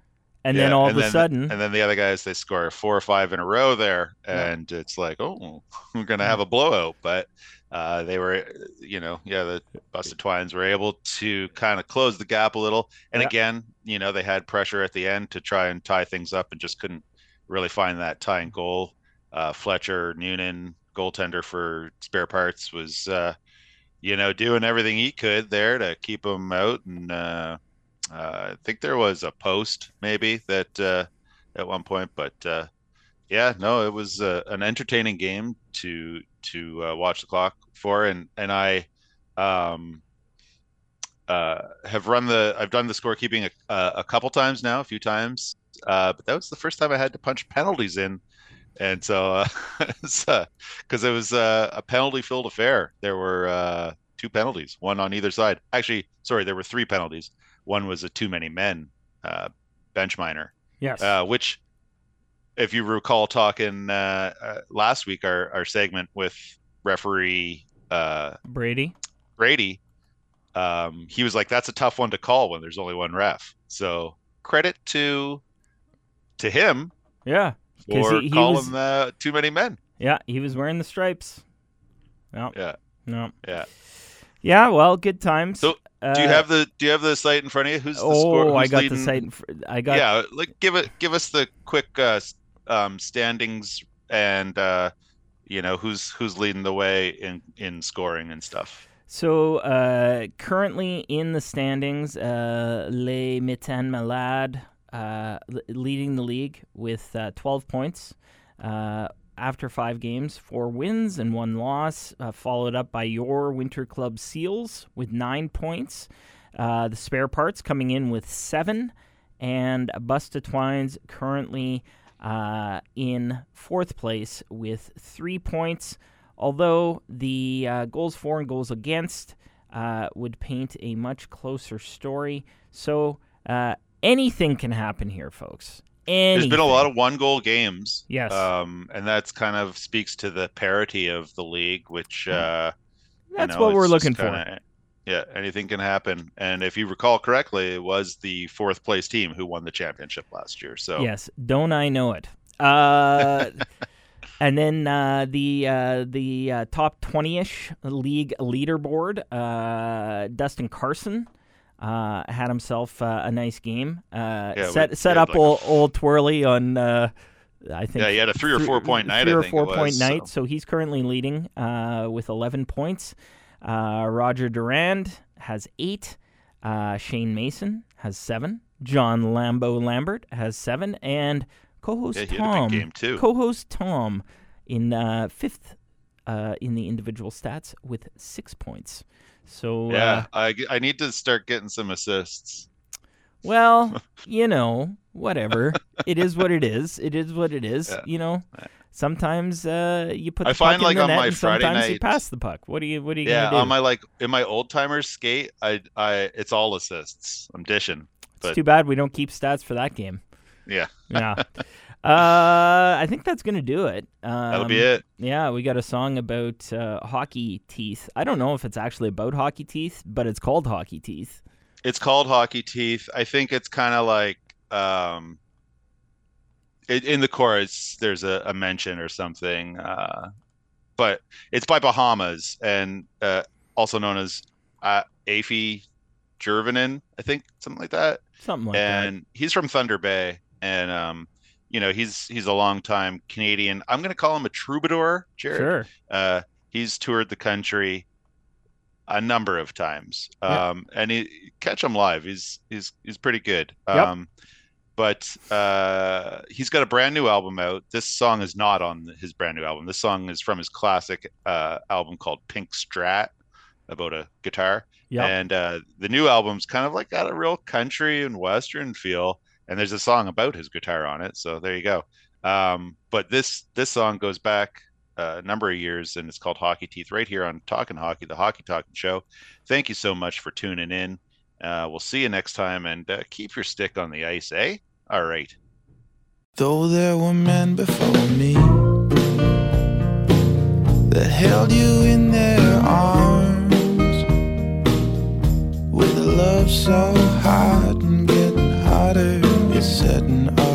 and then all and of a sudden And then the other guys, they score four or five in a row there. Yeah. And it's like, oh, we're going to have a blowout. But uh, they were, you know, yeah, the Busted Twines were able to kind of close the gap a little. And Yeah. again, you know, they had pressure at the end to try and tie things up and just couldn't really find that tying goal. Uh, Fletcher Noonan, goaltender for spare parts, was, uh, you know, doing everything he could there to keep them out. And uh, uh, I think there was a post maybe that uh, at one point, but uh, yeah, no, it was uh, an entertaining game to to uh, watch the clock for, and and I um, uh, have run the I've done the scorekeeping a, a, a couple times now, a few times, uh, but that was the first time I had to punch penalties in. And so, uh, because it was uh, a penalty-filled affair, there were uh, two penalties, one on either side. Actually, sorry, there were three penalties. One was a too many men uh, bench minor, yes uh, which, if you recall, talking uh, uh, last week, our, our segment with referee uh, Brady Brady, um, he was like, "That's a tough one to call when there's only one ref." So credit to to him Yeah, for he- he calling was- uh, too many men. yeah he was wearing the stripes. No Yeah, no yeah. yeah well good times. So, Do you Uh, have the Do you have the site in front of you? Who's the oh score? I got leading? the site. In fr- I got yeah, like give it give us the quick uh, um, standings and uh, you know who's who's leading the way in in scoring and stuff. So uh, currently in the standings, uh, Les Mitaines Malades uh, leading the league with uh, 12 points uh, after five games, four wins and one loss, uh, followed up by your Winter Club Seals with nine points. The spare parts coming in with seven, and Busta Twines currently uh, in fourth place with three points. Although the uh, goals for and goals against uh, would paint a much closer story. So uh, anything can happen here, folks. There's been a lot of one goal games. Yes. Um, and that's kind of speaks to the parity of the league, which uh, you That's know, what we're looking for. Yeah, anything can happen. And if you recall correctly, it was the fourth place team who won the championship last year. So Yes, don't I know it? Uh, and then uh, the uh, the uh, top twenty-ish league leaderboard. Uh, Dustin Carson uh, had himself uh, a nice game. Uh, Yeah, set set we had up like old, f- old twirly on uh, I think Yeah, he had a three or four point night, Three or think it four point was, night. so. So he's currently leading uh, with 11 points. Uh, Roger Durand has eight. Uh, Shane Mason has seven. John Lambo Lambert has seven, and co-host Yeah, he had a big Tom, co-host Tom, in uh, fifth uh, in the individual stats with six points. So uh, Yeah, I, I need to start getting some assists. well, you know, whatever. it is what it is. It is what it is. Yeah. You know, sometimes uh, you put. I the find, like, the on my Friday sometimes you night- pass the puck. What are you? What are you Yeah, gonna do? on my like in my old timers skate, I I it's all assists. I'm dishing. it's too bad we don't keep stats for that game. Yeah, Yeah. uh, I think that's gonna do it. Um, that'll be it. Yeah, we got a song about uh, hockey teeth. I don't know if it's actually about hockey teeth, but it's called hockey teeth. It's called Hockey Teeth. I think it's kind of like um, it, in the chorus. There's a, a mention or something, uh, but it's by Bahamas and uh, also known as uh, Afie Jurvanen, I think something like that. Something like that. and he's from Thunder Bay, and um, you know he's he's a long time Canadian. I'm gonna call him a troubadour. Jared. Sure. Uh, he's toured the country a number of times. Yeah. Um, and he catch him live. He's he's he's pretty good. Yep. But uh, he's got a brand new album out. This song is not on his brand new album. This song is from his classic uh, album called Pink Strat, about a guitar. Yep. And uh, the new album's kind of like got a real country and western feel. And there's a song about his guitar on it. So there you go. Um, but this this song goes back a number of years, and it's called Hockey Teeth right here on Talking Hockey, the Hockey Talking Show. Thank you so much for tuning in. Uh, we'll see you next time, and uh, keep your stick on the ice, eh? All right. Though there were men before me that held you in their arms with a love so hot and getting hotter, it's setting off